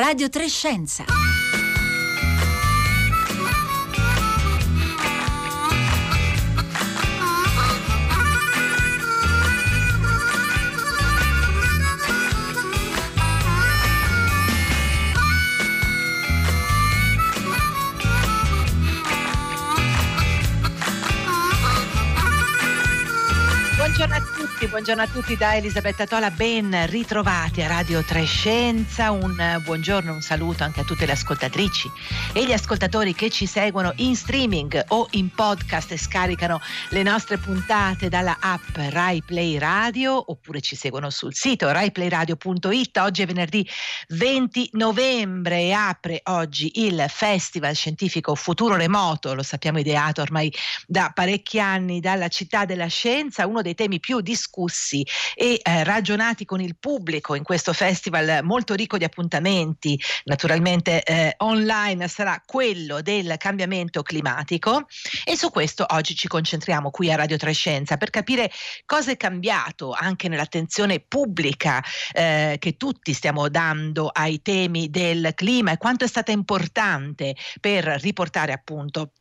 Radio Trescenza. Buongiorno a tutti, buongiorno a tutti da Elisabetta Tola, ben ritrovati a Radio Trescenza, un buongiorno, un saluto anche a tutte le ascoltatrici e gli ascoltatori che ci seguono in streaming o in podcast e scaricano le nostre puntate dalla app Rai Play Radio oppure ci seguono sul sito raiplayradio.it. Oggi è venerdì 20 novembre e apre oggi il Festival Scientifico Futuro Remoto, lo sappiamo ideato ormai da parecchi anni dalla città della scienza, uno dei temi più discussi e eh, ragionati con il pubblico in questo festival molto ricco di appuntamenti, naturalmente eh, online, sarà quello del cambiamento climatico e su questo oggi ci concentriamo qui a Radio Trescenza per capire cosa è cambiato anche nell'attenzione pubblica eh, che tutti stiamo dando ai temi del clima e quanto è stata importante per riportare appunto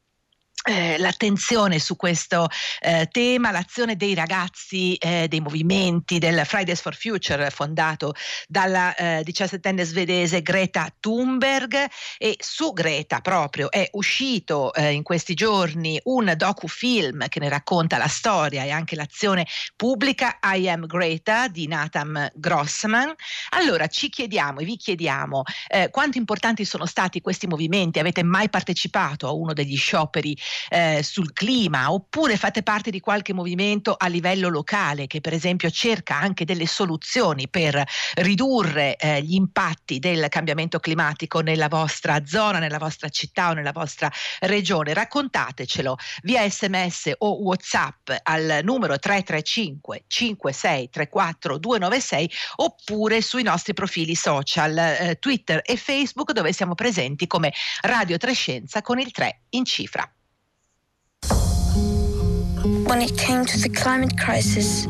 eh, l'attenzione su questo eh, tema, l'azione dei ragazzi eh, dei movimenti del Fridays for Future fondato dalla eh, diciassettenne svedese Greta Thunberg e su Greta proprio è uscito eh, in questi giorni un docufilm che ne racconta la storia e anche l'azione pubblica I Am Greta di Nathan Grossman. Allora ci chiediamo e vi chiediamo quanto importanti sono stati questi movimenti, avete mai partecipato a uno degli scioperi eh, sul clima oppure fate parte di qualche movimento a livello locale che per esempio cerca anche delle soluzioni per ridurre eh, gli impatti del cambiamento climatico nella vostra zona, nella vostra città o nella vostra regione. Raccontatecelo via sms o whatsapp al numero 335 5634 296 oppure sui nostri profili social eh, Twitter e Facebook dove siamo presenti come Radio Trescenza con il 3 in cifra. When it came to the climate crisis,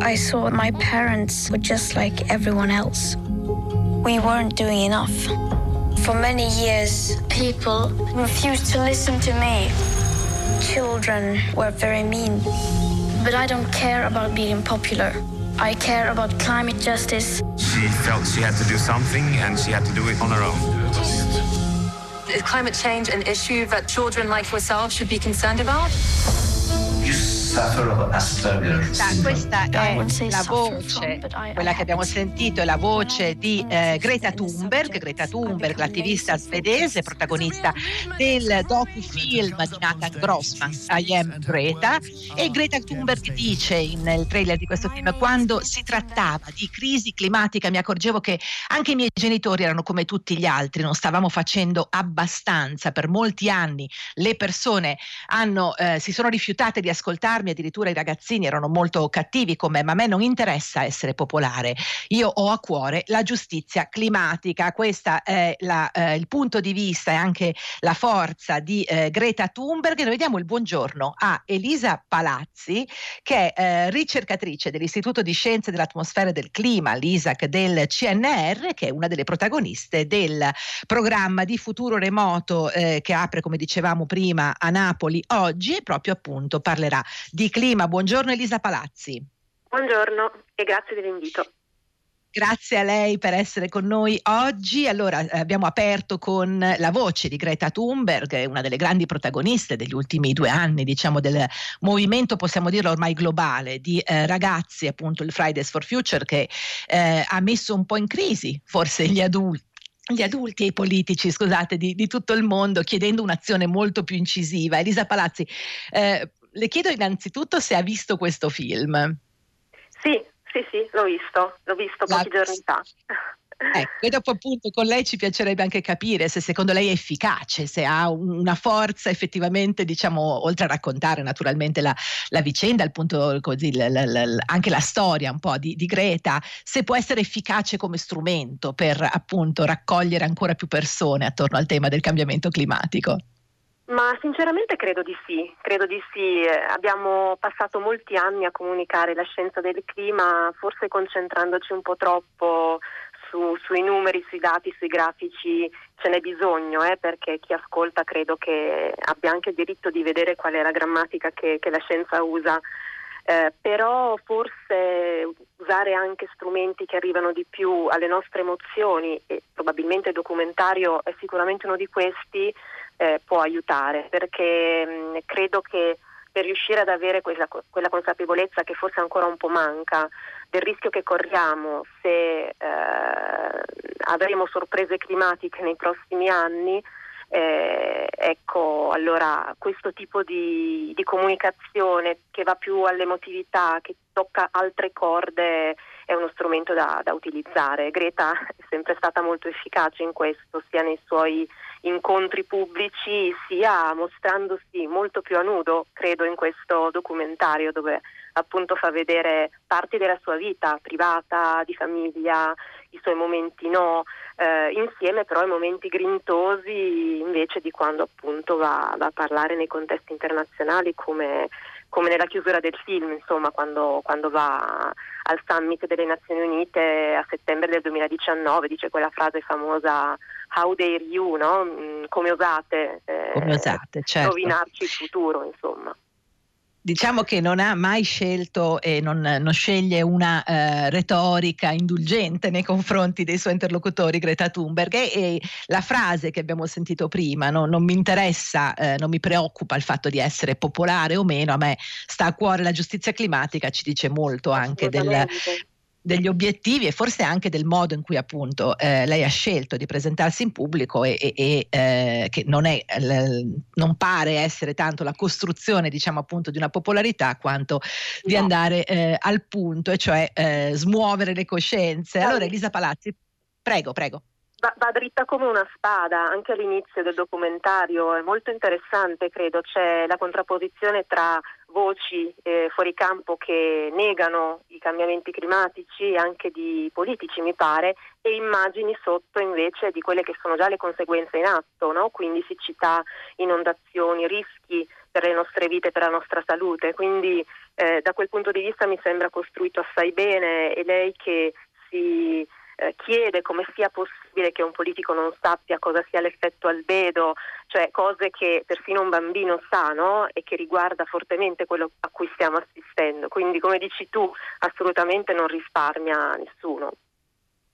I saw my parents were just like everyone else. We weren't doing enough. For many years, people refused to listen to me. Children were very mean. But I don't care about being popular. I care about climate justice. She felt she had to do something and she had to do it on her own. Is climate change an issue that children like yourself should be concerned about? Questa è la voce, quella che abbiamo sentito è la voce di eh, Greta Thunberg, Greta Thunberg, l'attivista svedese, protagonista del docufilm di Nathan Grossman, I Am Greta, e Greta Thunberg dice nel trailer di questo film, quando si trattava di crisi climatica mi accorgevo che anche i miei genitori erano come tutti gli altri, non stavamo facendo abbastanza, per molti anni le persone hanno, eh, si sono rifiutate di ascoltarmi, addirittura i ragazzini erano molto cattivi con me, ma a me non interessa essere popolare, io ho a cuore la giustizia climatica, questo è la, eh, il punto di vista e anche la forza di eh, Greta Thunberg. Noi diamo il buongiorno a Elisa Palazzi, che è eh, ricercatrice dell'Istituto di Scienze dell'Atmosfera e del Clima, l'ISAC del CNR, che è una delle protagoniste del programma di futuro remoto eh, che apre, come dicevamo prima, a Napoli oggi e proprio appunto parlerà di clima. Buongiorno Elisa Palazzi. Buongiorno e grazie dell'invito. Grazie a lei per essere con noi oggi. Allora, eh, abbiamo aperto con la voce di Greta Thunberg, una delle grandi protagoniste degli ultimi due anni, diciamo, del movimento, possiamo dirlo ormai globale, di eh, ragazzi, appunto il Fridays for Future, che eh, ha messo un po' in crisi forse gli adulti gli adulti e i politici, scusate, di, di tutto il mondo, chiedendo un'azione molto più incisiva. Elisa Palazzi, eh, le chiedo innanzitutto se ha visto questo film. Sì, sì, sì, l'ho visto, l'ho visto La- pochi giorni fa. Ecco, e dopo appunto con lei ci piacerebbe anche capire se secondo lei è efficace, se ha un- una forza effettivamente, diciamo, oltre a raccontare naturalmente la, la vicenda, il punto così, l- l- l- anche la storia un po' di, di Greta, se può essere efficace come strumento per appunto raccogliere ancora più persone attorno al tema del cambiamento climatico. Ma sinceramente credo di sì, credo di sì. Abbiamo passato molti anni a comunicare la scienza del clima, forse concentrandoci un po' troppo su, sui numeri, sui dati, sui grafici ce n'è bisogno, eh, perché chi ascolta credo che abbia anche il diritto di vedere qual è la grammatica che, che la scienza usa. Eh, però forse usare anche strumenti che arrivano di più alle nostre emozioni e probabilmente il documentario è sicuramente uno di questi eh, può aiutare perché mh, credo che per riuscire ad avere quella, quella, consapevolezza che forse ancora un po' manca del rischio che corriamo se eh, avremo sorprese climatiche nei prossimi anni, eh, ecco, allora questo tipo di, di, comunicazione che va più all'emotività, che tocca altre corde, è uno strumento da, da utilizzare. Greta è sempre stata molto efficace in questo, sia nei suoi incontri pubblici sia mostrandosi molto più a nudo, credo, in questo documentario dove appunto fa vedere parti della sua vita privata, di famiglia, i suoi momenti no, eh, insieme però ai momenti grintosi invece di quando appunto va, va a parlare nei contesti internazionali come, come, nella chiusura del film, insomma, quando, quando va al summit delle Nazioni Unite a settembre del 2019, dice quella frase famosa How dare you, no? Mm, come osate, eh, come osate certo. rovinarci il futuro, insomma diciamo che non ha mai scelto e non, non sceglie una eh, retorica indulgente nei confronti dei suoi interlocutori Greta Thunberg e, e la frase che abbiamo sentito prima, no? non mi interessa, eh, non mi preoccupa il fatto di essere popolare o meno, a me sta a cuore la giustizia climatica, ci dice molto anche del degli obiettivi e forse anche del modo in cui appunto eh, lei ha scelto di presentarsi in pubblico e, e, e eh, che non, è, l, non, pare essere tanto la costruzione diciamo appunto di una popolarità quanto no. di andare eh, al punto e cioè eh, smuovere le coscienze. Allora Elisa Palazzi, prego, prego. Va, va, dritta come una spada, anche all'inizio del documentario, è molto interessante, credo, c'è la contrapposizione tra voci eh, fuori campo che negano i cambiamenti climatici, anche di politici mi pare, e immagini sotto invece di quelle che sono già le conseguenze in atto, no? quindi siccità, inondazioni, rischi per le nostre vite, per la nostra salute. Quindi eh, da quel punto di vista mi sembra costruito assai bene e lei che si eh, chiede come sia possibile che un politico non sappia cosa sia l'effetto albedo, cioè cose che persino un bambino sa no? e che riguarda fortemente quello a cui stiamo assistendo. Quindi come dici tu, assolutamente non risparmia nessuno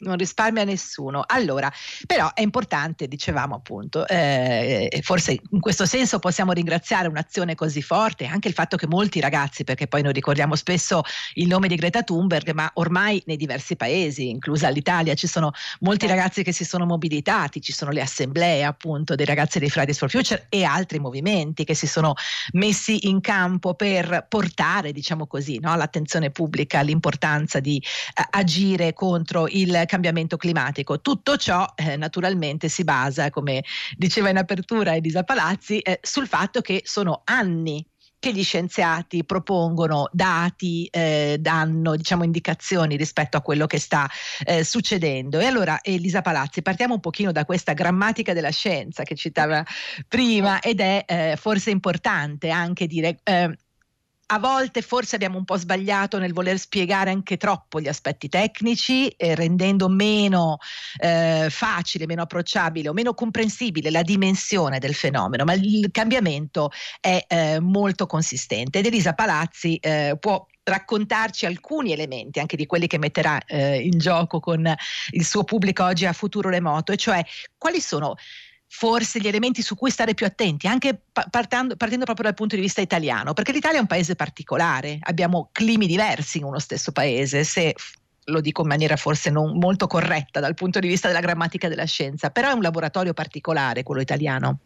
non risparmia nessuno. Allora, però è importante, dicevamo appunto, eh, forse in questo senso possiamo ringraziare un'azione così forte, anche il fatto che molti ragazzi, perché poi noi ricordiamo spesso il nome di Greta Thunberg, ma ormai nei diversi paesi, inclusa l'Italia, ci sono molti ragazzi che si sono mobilitati, ci sono le assemblee appunto dei ragazzi dei Fridays for Future e altri movimenti che si sono messi in campo per portare, diciamo così, no, all'attenzione pubblica l'importanza di eh, agire contro il cambiamento climatico. Tutto ciò eh, naturalmente si basa, come diceva in apertura Elisa Palazzi, eh, sul fatto che sono anni che gli scienziati propongono dati, eh, danno diciamo, indicazioni rispetto a quello che sta eh, succedendo. E allora Elisa Palazzi, partiamo un pochino da questa grammatica della scienza che citava prima ed è eh, forse importante anche dire eh, a volte forse abbiamo un po' sbagliato nel voler spiegare anche troppo gli aspetti tecnici, eh, rendendo meno eh, facile, meno approcciabile o meno comprensibile la dimensione del fenomeno, ma il cambiamento è eh, molto consistente. Ed Elisa Palazzi eh, può raccontarci alcuni elementi anche di quelli che metterà eh, in gioco con il suo pubblico oggi a futuro remoto, e cioè quali sono forse gli elementi su cui stare più attenti, anche partendo, partendo, proprio dal punto di vista italiano, perché l'Italia è un paese particolare, abbiamo climi diversi in uno stesso paese, se lo dico in maniera forse non molto corretta dal punto di vista della grammatica della scienza, però è un laboratorio particolare quello italiano.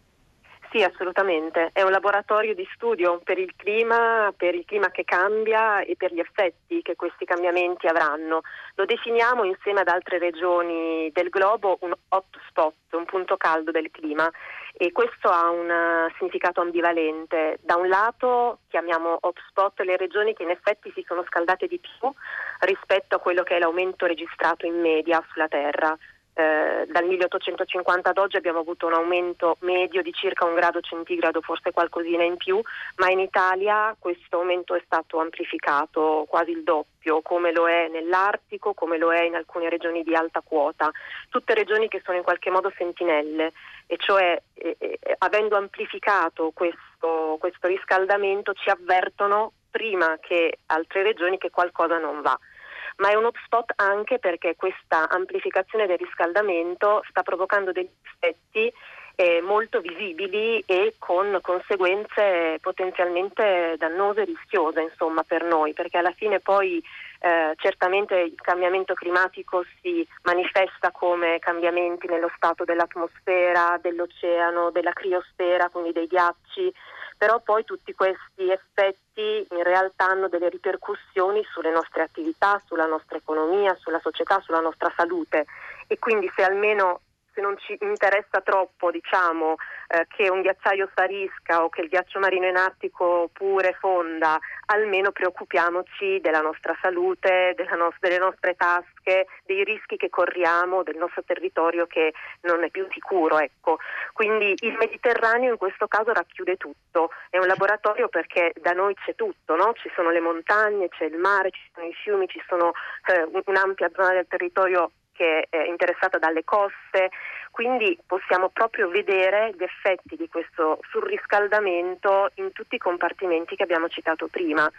Sì, assolutamente. È un laboratorio di studio per il clima, per il clima che cambia e per gli effetti che questi cambiamenti avranno. Lo definiamo insieme ad altre regioni del globo un hotspot, un punto caldo del clima e questo ha un uh, significato ambivalente. Da un lato chiamiamo hotspot le regioni che in effetti si sono scaldate di più rispetto a quello che è l'aumento registrato in media sulla Terra eh, dal 1850 ad oggi abbiamo avuto un aumento medio di circa un grado centigrado, forse qualcosina in più, ma in Italia questo aumento è stato amplificato quasi il doppio, come lo è nell'Artico, come lo è in alcune regioni di alta quota, tutte regioni che sono in qualche modo sentinelle, e cioè eh, eh, avendo amplificato questo, questo riscaldamento ci avvertono prima che altre regioni che qualcosa non va ma è un hotspot anche perché questa amplificazione del riscaldamento sta provocando degli effetti eh, molto visibili e con conseguenze potenzialmente dannose e rischiose insomma, per noi, perché alla fine poi eh, certamente il cambiamento climatico si manifesta come cambiamenti nello stato dell'atmosfera, dell'oceano, della criosfera, quindi dei ghiacci, però poi tutti questi effetti in realtà hanno delle ripercussioni sulle nostre attività, sulla nostra economia, sulla società, sulla nostra salute. E quindi se almeno se non ci interessa troppo diciamo, eh, che un ghiacciaio sparisca o che il ghiaccio marino in Artico pure fonda, almeno preoccupiamoci della nostra salute, no- delle nostre tasche, dei rischi che corriamo, del nostro territorio che non è più sicuro. Ecco. Quindi il Mediterraneo in questo caso racchiude tutto, è un laboratorio perché da noi c'è tutto, no? ci sono le montagne, c'è il mare, ci sono i fiumi, ci sono eh, un'ampia zona del territorio che è interessata dalle coste, quindi possiamo proprio vedere gli effetti di questo surriscaldamento in tutti i compartimenti che abbiamo citato prima,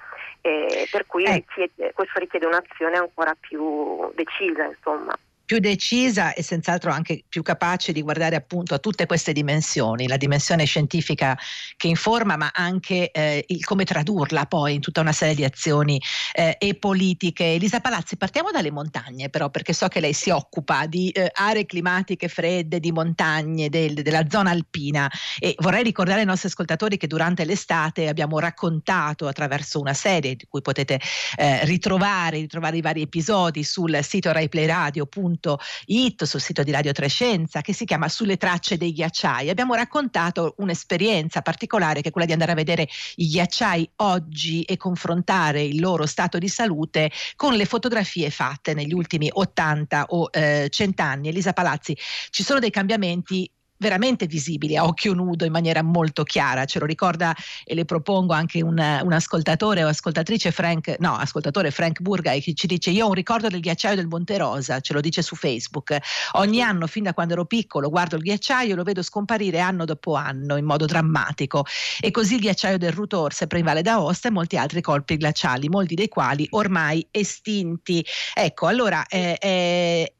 eh, per cui eh. richiede, questo richiede un'azione ancora più decisa. Insomma più decisa e senz'altro anche più capace di guardare appunto a tutte queste dimensioni, la dimensione scientifica che informa, ma anche eh, il come tradurla poi in tutta una serie di azioni eh, e politiche. Elisa Palazzi, partiamo dalle montagne però, perché so che lei si occupa di eh, aree climatiche fredde, di montagne, del, della zona alpina e vorrei ricordare ai nostri ascoltatori che durante l'estate abbiamo raccontato attraverso una serie di cui potete eh, ritrovare, ritrovare i vari episodi sul sito raiplayradio.com www.it sul sito di Radio Trescenza che si chiama Sulle tracce dei ghiacciai. Abbiamo raccontato un'esperienza particolare che è quella di andare a vedere i ghiacciai oggi e confrontare il loro stato di salute con le fotografie fatte negli ultimi 80 o eh, 100 anni. Elisa Palazzi, ci sono dei cambiamenti veramente visibili a occhio nudo in maniera molto chiara. Ce lo ricorda e le propongo anche un, un ascoltatore o ascoltatrice Frank, no, ascoltatore Frank Burgai che ci dice io ho un ricordo del ghiacciaio del Monte Rosa, ce lo dice su Facebook. Ogni anno fin da quando ero piccolo guardo il ghiacciaio e lo vedo scomparire anno dopo anno in modo drammatico e così il ghiacciaio del Rutor, sempre in Valle d'Aosta e molti altri colpi glaciali, molti dei quali ormai estinti. Ecco, allora eh, eh,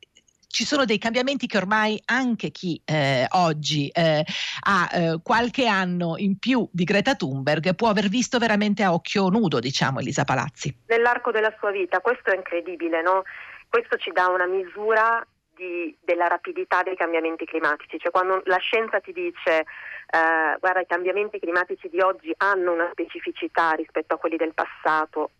ci sono dei cambiamenti che ormai anche chi eh, oggi eh, ha eh, qualche anno in più di Greta Thunberg può aver visto veramente a occhio nudo, diciamo Elisa Palazzi. Nell'arco della sua vita, questo è incredibile, no? Questo ci dà una misura di, della rapidità dei cambiamenti climatici, cioè quando la scienza ti dice eh, guarda i cambiamenti climatici di oggi hanno una specificità rispetto a quelli del passato,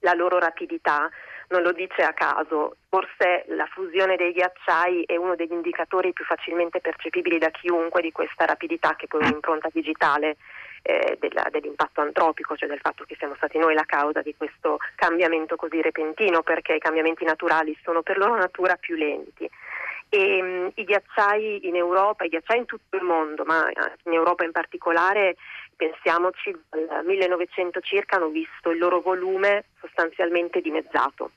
la loro rapidità, non lo dice a caso, forse la fusione dei ghiacciai è uno degli indicatori più facilmente percepibili da chiunque di questa rapidità che poi un'impronta digitale eh, della, dell'impatto antropico, cioè del fatto che siamo stati noi la causa di questo cambiamento così repentino, perché i cambiamenti naturali sono per loro natura più lenti. E, um, I ghiacciai in Europa, i ghiacciai in tutto il mondo, ma in Europa in particolare, pensiamoci, dal 1900 circa hanno visto il loro volume sostanzialmente dimezzato.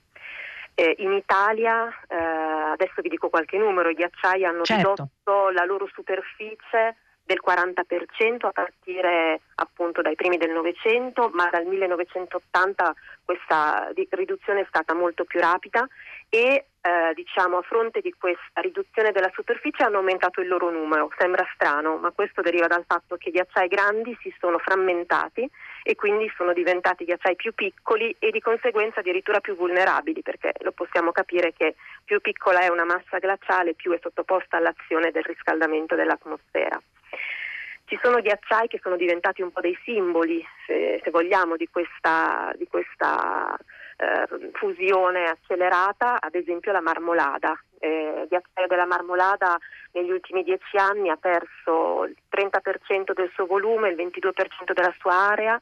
Eh, in Italia, eh, adesso vi dico qualche numero, i ghiacciai hanno certo. ridotto la loro superficie del 40% a partire appunto dai primi del Novecento, ma dal 1980 questa riduzione è stata molto più rapida e eh, diciamo a fronte di questa riduzione della superficie hanno aumentato il loro numero. Sembra strano, ma questo deriva dal fatto che i ghiacciai grandi si sono frammentati e quindi sono diventati ghiacciai più piccoli e di conseguenza addirittura più vulnerabili, perché lo possiamo capire che più piccola è una massa glaciale, più è sottoposta all'azione del riscaldamento dell'atmosfera. Ci sono ghiacciai che sono diventati un po' dei simboli, se, se vogliamo, di questa, di questa eh, fusione accelerata, ad esempio la marmolada. Eh, ghiacciaio della marmolada negli ultimi dieci anni ha perso il 30% del suo volume, il 22% della sua area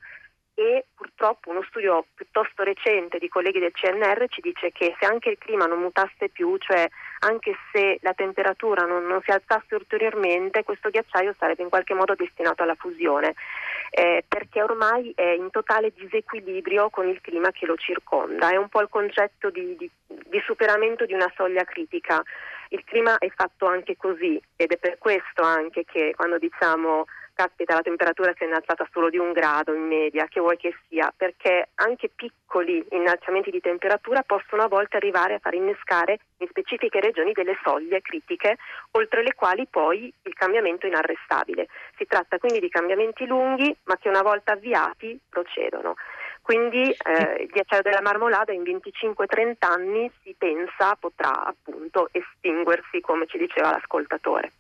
e purtroppo uno studio piuttosto recente di colleghi del CNR ci dice che se anche il clima non mutasse più, cioè anche se la temperatura non, non si alzasse ulteriormente, questo ghiacciaio sarebbe in qualche modo destinato alla fusione, eh, perché ormai è in totale disequilibrio con il clima che lo circonda. È un po' il concetto di, di, di superamento di una soglia critica. Il clima è fatto anche così ed è per questo anche che quando diciamo caspita la temperatura si è innalzata solo di un grado in media, che vuoi che sia, perché anche piccoli innalzamenti di temperatura possono a volte arrivare a far innescare in specifiche regioni delle soglie critiche, oltre le quali poi il cambiamento è inarrestabile. Si tratta quindi di cambiamenti lunghi, ma che una volta avviati procedono. Quindi eh, il ghiacciaio della marmolada in 25-30 anni si pensa potrà appunto estinguersi, come ci diceva l'ascoltatore.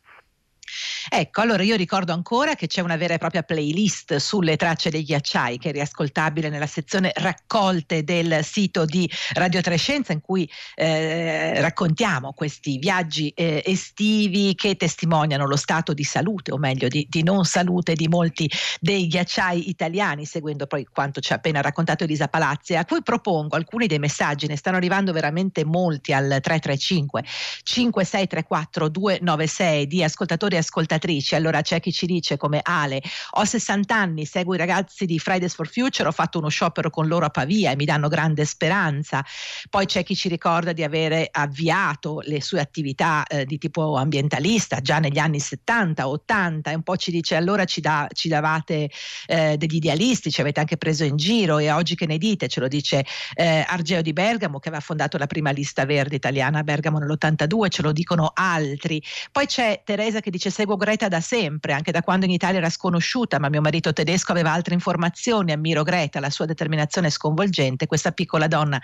Ecco, allora io ricordo ancora che c'è una vera e propria playlist sulle tracce dei ghiacciai che è riascoltabile nella sezione raccolte del sito di Radio Trescenza in cui eh, raccontiamo questi viaggi eh, estivi che testimoniano lo stato di salute o meglio di, di, non salute di molti dei ghiacciai italiani seguendo poi quanto ci ha appena raccontato Elisa Palazzi. A cui propongo alcuni dei messaggi ne stanno arrivando veramente molti al 335 5634 296 di ascoltatori e ascoltatori ascoltatrici. Allora c'è chi ci dice come Ale, ho 60 anni, seguo i ragazzi di Fridays for Future, ho fatto uno sciopero con loro a Pavia e mi danno grande speranza. Poi c'è chi ci ricorda di avere avviato le sue attività eh, di tipo ambientalista già negli anni 70, 80 e un po' ci dice allora ci, da, ci davate eh, degli idealisti, ci avete anche preso in giro e oggi che ne dite? Ce lo dice eh, Argeo di Bergamo che aveva fondato la prima lista verde italiana a Bergamo nell'82, ce lo dicono altri. Poi c'è Teresa che dice seguo Greta da sempre, anche da quando in Italia era sconosciuta, ma mio marito tedesco aveva altre informazioni, ammiro Greta, la sua determinazione è sconvolgente, questa piccola donna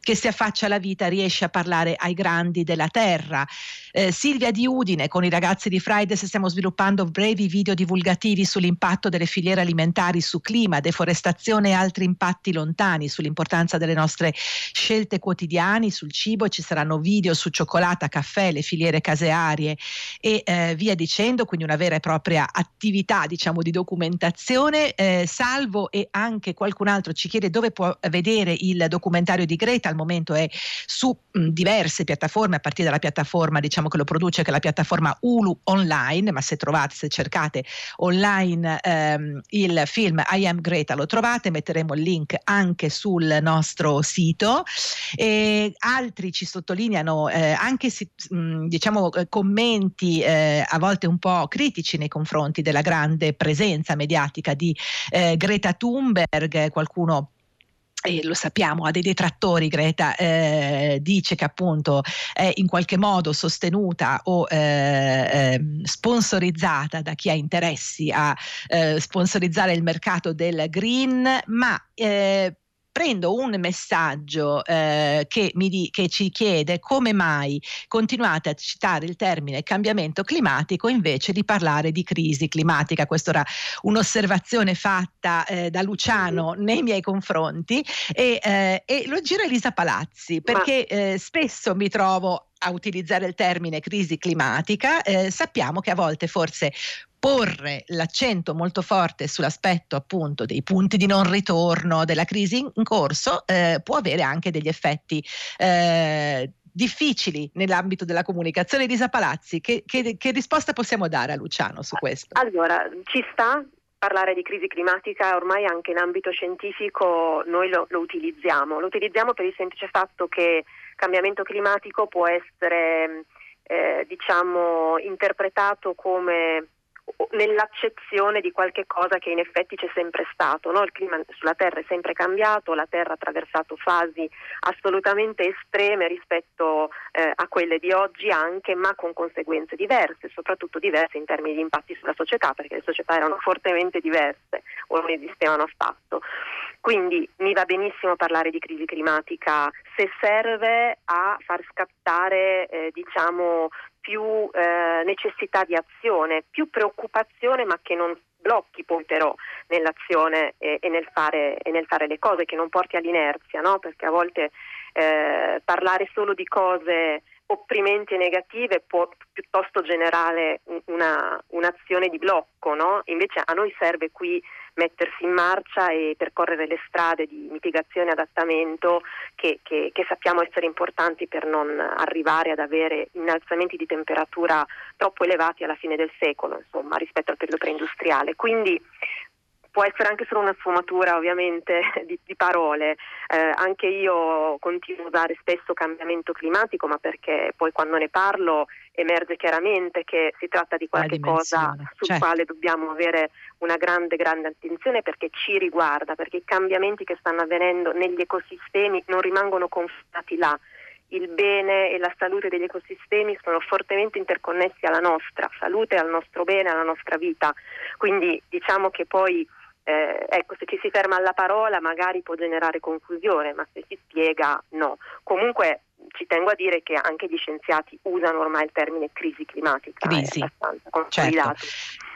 che si affaccia alla vita riesce a parlare ai grandi della terra. Eh, Silvia di Udine, con i ragazzi di Fridays stiamo sviluppando brevi video divulgativi sull'impatto delle filiere alimentari su clima, deforestazione e altri impatti lontani, sull'importanza delle nostre scelte quotidiane sul cibo, ci saranno video su cioccolata, caffè, le filiere casearie e eh, via dicendo quindi una vera e propria attività diciamo di documentazione. Eh, Salvo e anche qualcun altro ci chiede dove può vedere il documentario di Greta, al momento è su mh, diverse piattaforme, a partire dalla piattaforma diciamo che lo produce, che è la piattaforma Ulu Online, ma se trovate, se cercate online ehm, il film I Am Greta lo trovate, metteremo il link anche sul nostro sito. E altri ci sottolineano eh, anche mh, diciamo commenti eh, a volte un po' critici nei confronti della grande presenza mediatica di eh, Greta Thunberg, qualcuno e lo sappiamo, ha dei detrattori, Greta eh, dice che appunto è in qualche modo sostenuta o eh, ehm, sponsorizzata da chi ha interessi a eh, sponsorizzare il mercato del green, ma eh, prendo un messaggio eh, che, di, che, ci chiede come mai continuate a citare il termine cambiamento climatico invece di parlare di crisi climatica. Questa era un'osservazione fatta eh, da Luciano nei miei confronti e, eh, e lo giro Elisa Palazzi perché eh, spesso mi trovo a utilizzare il termine crisi climatica, eh, sappiamo che a volte forse porre l'accento molto forte sull'aspetto appunto dei punti di non ritorno della crisi in corso eh, può avere anche degli effetti eh, difficili nell'ambito della comunicazione. Elisa Palazzi, che, che, che risposta possiamo dare a Luciano su questo? Allora, ci sta parlare di crisi climatica ormai anche in ambito scientifico noi lo, lo, utilizziamo. Lo utilizziamo per il semplice fatto che cambiamento climatico può essere eh, diciamo, interpretato come nell'accezione di qualche cosa che in effetti c'è sempre stato. No? Il clima sulla Terra è sempre cambiato, la Terra ha attraversato fasi assolutamente estreme rispetto eh, a quelle di oggi anche, ma con conseguenze diverse, soprattutto diverse in termini di impatti sulla società, perché le società erano fortemente diverse o non esistevano affatto. Quindi mi va benissimo parlare di crisi climatica se serve a far scattare eh, diciamo, più eh, necessità di azione, più preoccupazione ma che non blocchi poi però nell'azione e, e, nel, fare, e nel, fare, le cose, che non porti all'inerzia, no? perché a volte eh, parlare solo di cose opprimenti e negative può piuttosto generare una, un'azione di blocco, no? invece a noi serve qui mettersi in marcia e percorrere le strade di mitigazione e adattamento che, che, che sappiamo essere importanti per non arrivare ad avere innalzamenti di temperatura troppo elevati alla fine del secolo, insomma, rispetto al periodo preindustriale. Quindi può essere anche solo una sfumatura ovviamente di, di parole, eh, anche io continuo a usare spesso cambiamento climatico, ma perché poi quando ne parlo emerge chiaramente che si tratta di qualche cosa sul certo. quale dobbiamo avere una grande, grande attenzione perché ci riguarda, perché i cambiamenti che stanno avvenendo negli ecosistemi non rimangono confinati là il bene e la salute degli ecosistemi sono fortemente interconnessi alla nostra salute, al nostro bene, alla nostra vita. Quindi diciamo che poi eh, ecco, se ci si ferma alla parola magari può generare confusione, ma se si spiega no. Comunque ci tengo a dire che anche gli scienziati usano ormai il termine crisi climatica, crisi. è abbastanza consolidato. Certo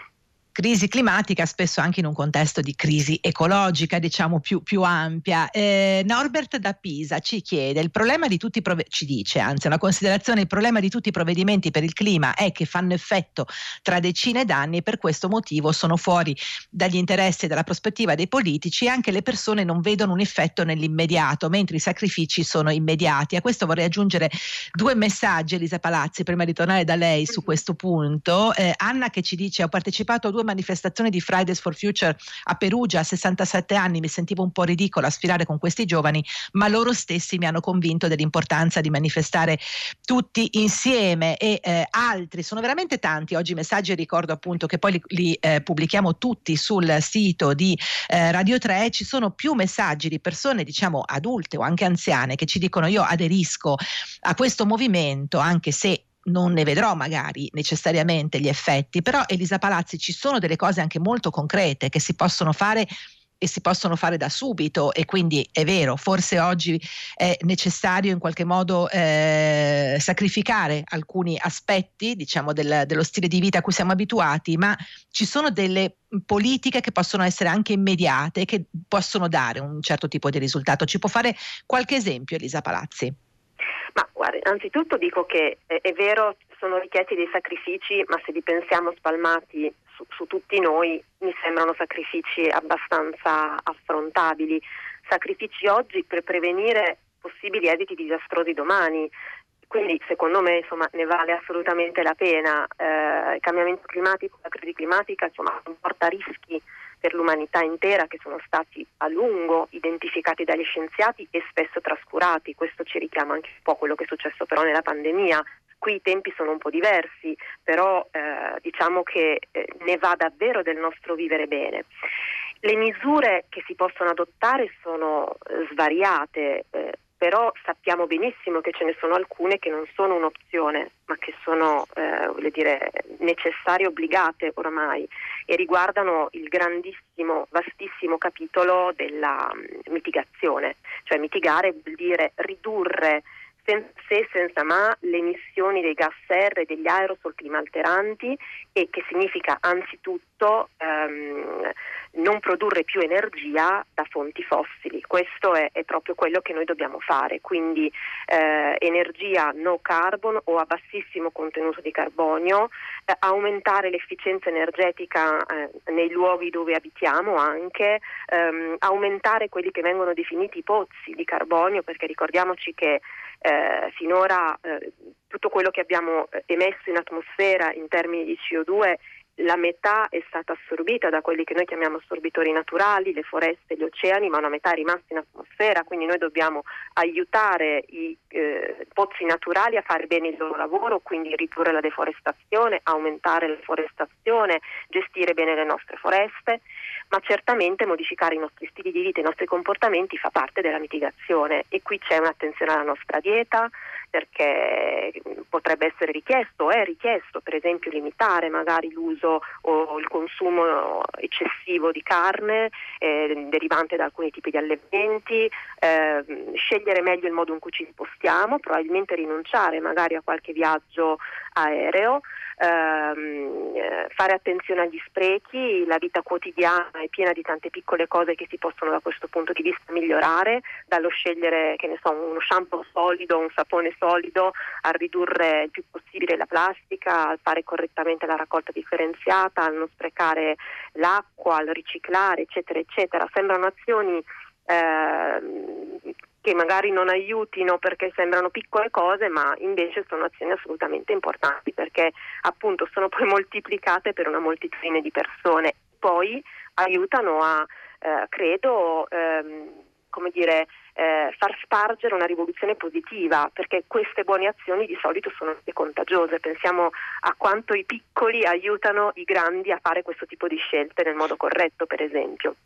crisi climatica, spesso anche in un contesto di crisi ecologica, diciamo più, più ampia. Eh, Norbert da Pisa ci chiede: il problema di tutti i prove- ci dice, anzi, una considerazione: il problema di tutti i provvedimenti per il clima è che fanno effetto tra decine d'anni e per questo motivo sono fuori dagli interessi e dalla prospettiva dei politici e anche le persone non vedono un effetto nell'immediato, mentre i sacrifici sono immediati. A questo vorrei aggiungere due messaggi, Elisa Palazzi, prima di tornare da lei su questo punto. Eh, Anna che ci dice: ho partecipato a due manifestazione di Fridays for Future a Perugia a 67 anni mi sentivo un po' ridicola a sfilare con questi giovani, ma loro stessi mi hanno convinto dell'importanza di manifestare tutti insieme e eh, altri, sono veramente tanti. Oggi messaggi, ricordo appunto che poi li, li eh, pubblichiamo tutti sul sito di eh, Radio 3, ci sono più messaggi di persone diciamo adulte o anche anziane che ci dicono io aderisco a questo movimento anche se non ne vedrò magari necessariamente gli effetti, però Elisa Palazzi ci sono delle cose anche molto concrete che si possono fare e si possono fare da subito e quindi è vero, forse oggi è necessario in qualche modo eh, sacrificare alcuni aspetti diciamo del, dello stile di vita a cui siamo abituati, ma ci sono delle politiche che possono essere anche immediate, che possono dare un certo tipo di risultato. Ci può fare qualche esempio Elisa Palazzi? Ma guarda, anzitutto dico che è, è vero, sono richiesti dei sacrifici, ma se li pensiamo spalmati su, su tutti noi, mi sembrano sacrifici abbastanza affrontabili. Sacrifici oggi per prevenire possibili esiti disastrosi domani. Quindi secondo me insomma, ne vale assolutamente la pena. Eh, il cambiamento climatico, la crisi climatica insomma, comporta rischi per l'umanità intera che sono stati a lungo identificati dagli scienziati e spesso trascurati. Questo ci richiama anche un po' quello che è successo però nella pandemia. Qui i tempi sono un po' diversi, però eh, diciamo che eh, ne va davvero del nostro vivere bene. Le misure che si possono adottare sono eh, svariate, eh, però sappiamo benissimo che ce ne sono alcune che non sono un'opzione, ma che sono eh, dire, necessarie, obbligate ormai e riguardano il grandissimo, vastissimo capitolo della um, mitigazione, cioè mitigare vuol dire ridurre se senza ma le emissioni dei gas serra e degli aerosol climalteranti e che significa anzitutto ehm, non produrre più energia da fonti fossili. Questo è, è proprio quello che noi dobbiamo fare, quindi eh, energia no carbon o a bassissimo contenuto di carbonio, eh, aumentare l'efficienza energetica eh, nei luoghi dove abitiamo anche, ehm, aumentare quelli che vengono definiti i pozzi di carbonio, perché ricordiamoci che eh, finora eh, tutto quello che abbiamo eh, emesso in atmosfera in termini di CO2 la metà è stata assorbita da quelli che noi chiamiamo assorbitori naturali, le foreste, gli oceani, ma una metà è rimasta in atmosfera, quindi noi dobbiamo aiutare i eh, pozzi naturali a fare bene il loro lavoro, quindi ridurre la deforestazione, aumentare la forestazione, gestire bene le nostre foreste, ma certamente modificare i nostri stili di vita, i nostri comportamenti fa parte della mitigazione. E qui c'è un'attenzione alla nostra dieta, perché potrebbe essere richiesto è richiesto per esempio limitare magari l'uso o il consumo eccessivo di carne eh, derivante da alcuni tipi di allevamenti, eh, scegliere meglio il modo in cui ci spostiamo, probabilmente rinunciare magari a qualche viaggio aereo. Ehm, eh, fare attenzione agli sprechi, la vita quotidiana è piena di tante piccole cose che si possono da questo punto di vista migliorare, dallo scegliere so, uno shampoo solido, un sapone solido, a ridurre il più possibile la plastica, a fare correttamente la raccolta differenziata, a non sprecare l'acqua, al riciclare, eccetera, eccetera. Sembrano azioni eh, che magari non aiutino perché sembrano piccole cose, ma invece sono azioni assolutamente importanti perché appunto sono poi moltiplicate per una moltitudine di persone. Poi aiutano a, eh, credo, ehm, come dire, eh, far spargere una rivoluzione positiva, perché queste buone azioni di solito sono contagiose. Pensiamo a quanto i piccoli aiutano i grandi a fare questo tipo di scelte nel modo corretto, per esempio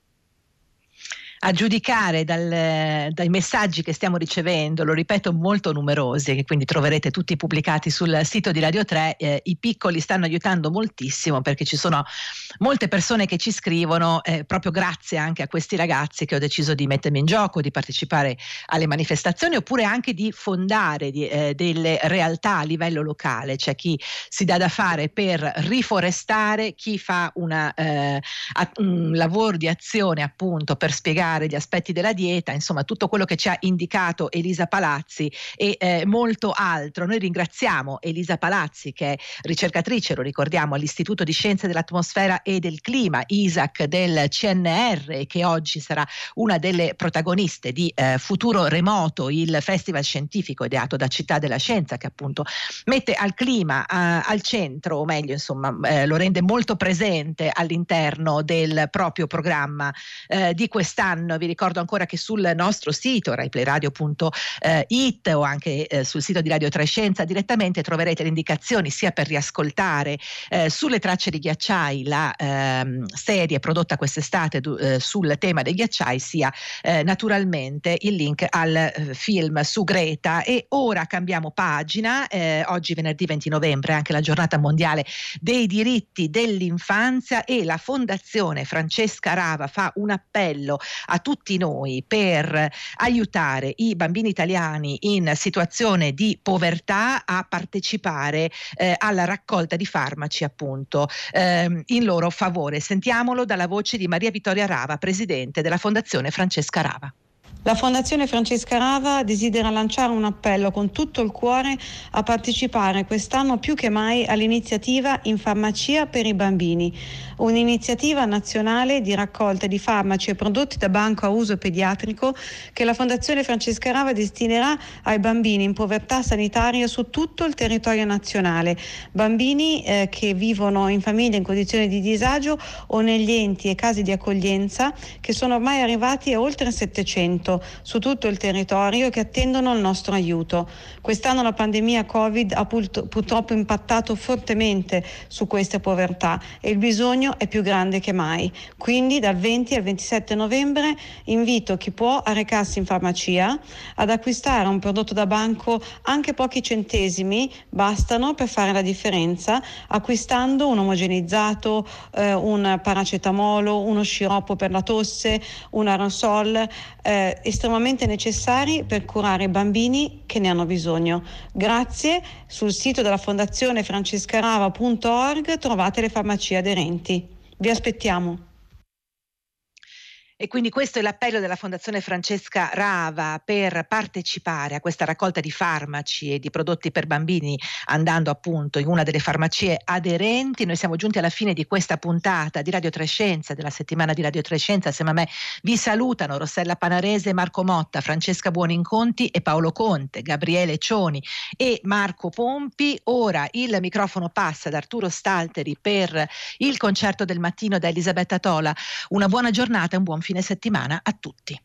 a giudicare dal, dai messaggi che stiamo ricevendo, lo ripeto, molto numerosi, che quindi troverete tutti pubblicati sul sito di Radio 3, eh, i piccoli stanno aiutando moltissimo perché ci sono molte persone che ci scrivono eh, proprio grazie anche a questi ragazzi che ho deciso di mettermi in gioco, di partecipare alle manifestazioni oppure anche di fondare di, eh, delle realtà a livello locale. C'è chi si dà da fare per riforestare, chi fa una, eh, un lavoro di azione appunto per spiegare spiegare gli aspetti della dieta, insomma tutto quello che ci ha indicato Elisa Palazzi e eh, molto altro. Noi ringraziamo Elisa Palazzi che è ricercatrice, lo ricordiamo, all'Istituto di Scienze dell'Atmosfera e del Clima, ISAC del CNR che oggi sarà una delle protagoniste di eh, Futuro Remoto, il festival scientifico ideato da Città della Scienza che appunto mette al clima a, al centro, o meglio insomma eh, lo rende molto presente all'interno del proprio programma eh, di quest'anno anno. Vi ricordo ancora che sul nostro sito raiplayradio.it o anche eh, sul sito di Radio Trescenza direttamente troverete le indicazioni sia per riascoltare eh, sulle tracce di ghiacciai la ehm, serie prodotta quest'estate eh, sul tema dei ghiacciai, sia eh, naturalmente il link al eh, film su Greta. E ora cambiamo pagina. Eh, oggi venerdì 20 novembre è anche la giornata mondiale dei diritti dell'infanzia e la Fondazione Francesca Rava fa un appello a tutti noi per aiutare i bambini italiani in situazione di povertà a partecipare eh, alla raccolta di farmaci appunto eh, in loro favore. Sentiamolo dalla voce di Maria Vittoria Rava, presidente della Fondazione Francesca Rava. La Fondazione Francesca Rava desidera lanciare un appello con tutto il cuore a partecipare quest'anno più che mai all'iniziativa In farmacia per i bambini, un'iniziativa nazionale di raccolta di farmaci e prodotti da banco a uso pediatrico che la Fondazione Francesca Rava destinerà ai bambini in povertà sanitaria su tutto il territorio nazionale, bambini eh, che vivono in famiglie in condizioni di disagio o negli enti e casi di accoglienza che sono ormai arrivati a oltre 700 aiuto su tutto il territorio che attendono il nostro aiuto. Quest'anno la pandemia Covid ha purtroppo impattato fortemente su queste povertà e il bisogno è più grande che mai. Quindi dal 20 al 27 novembre invito chi può a recarsi in farmacia ad acquistare un prodotto da banco anche pochi centesimi bastano per fare la differenza acquistando un omogenizzato, eh, un paracetamolo, uno sciroppo per la tosse, un aerosol eh, estremamente necessari per curare i bambini che ne hanno bisogno. Grazie, sul sito della Fondazione francescarava.org trovate le farmacie aderenti. Vi aspettiamo. E quindi questo è l'appello della Fondazione Francesca Rava per partecipare a questa raccolta di farmaci e di prodotti per bambini andando appunto in una delle farmacie aderenti. Noi siamo giunti alla fine di questa puntata di Radio Trescenza, della settimana di Radio Trescenza. Assieme a me vi salutano Rossella Panarese, Marco Motta, Francesca Buoninconti e Paolo Conte, Gabriele Cioni e Marco Pompi. Ora il microfono passa ad Arturo Stalteri per il concerto del mattino da Elisabetta Tola. Una buona giornata e un buon fine fine settimana a tutti.